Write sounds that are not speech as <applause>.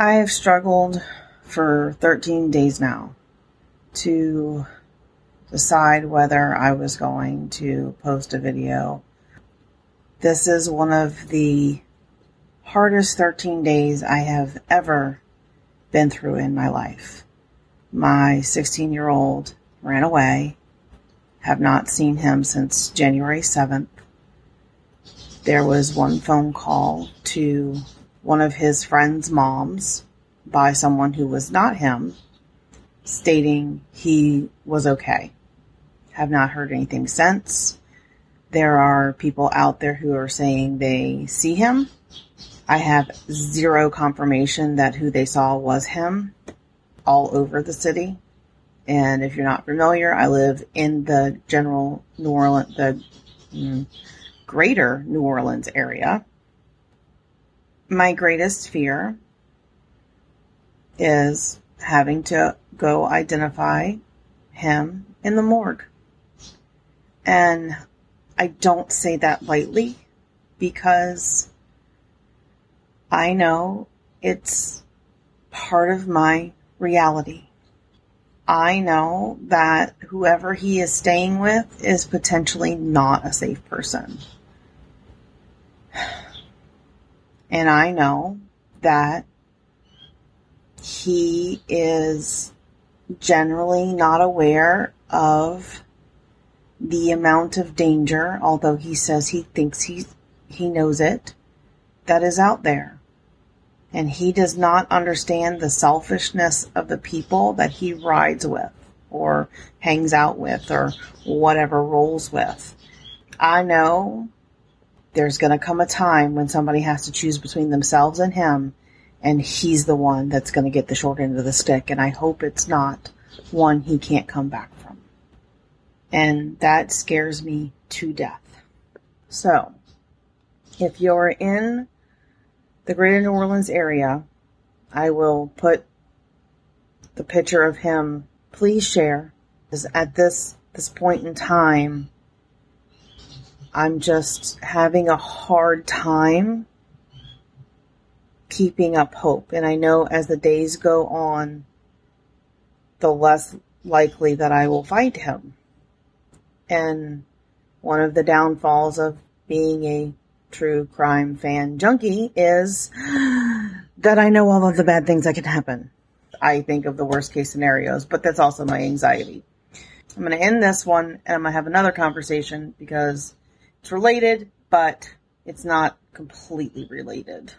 I have struggled for 13 days now to decide whether I was going to post a video. This is one of the hardest 13 days I have ever been through in my life. My 16 year old ran away, have not seen him since January 7th. There was one phone call to one of his friend's moms by someone who was not him stating he was okay. Have not heard anything since. There are people out there who are saying they see him. I have zero confirmation that who they saw was him all over the city. And if you're not familiar, I live in the general New Orleans, the mm, greater New Orleans area. My greatest fear is having to go identify him in the morgue. And I don't say that lightly because I know it's part of my reality. I know that whoever he is staying with is potentially not a safe person. And I know that he is generally not aware of the amount of danger, although he says he thinks he, he knows it, that is out there. And he does not understand the selfishness of the people that he rides with or hangs out with or whatever rolls with. I know there's going to come a time when somebody has to choose between themselves and him and he's the one that's going to get the short end of the stick. And I hope it's not one he can't come back from. And that scares me to death. So, if you're in the greater New Orleans area, I will put the picture of him. Please share. At this this point in time, I'm just having a hard time keeping up hope. And I know as the days go on, the less likely that I will find him. And one of the downfalls of being a true crime fan junkie is <gasps> that I know all of the bad things that can happen. I think of the worst case scenarios, but that's also my anxiety. I'm going to end this one and I'm going to have another conversation because it's related, but it's not completely related.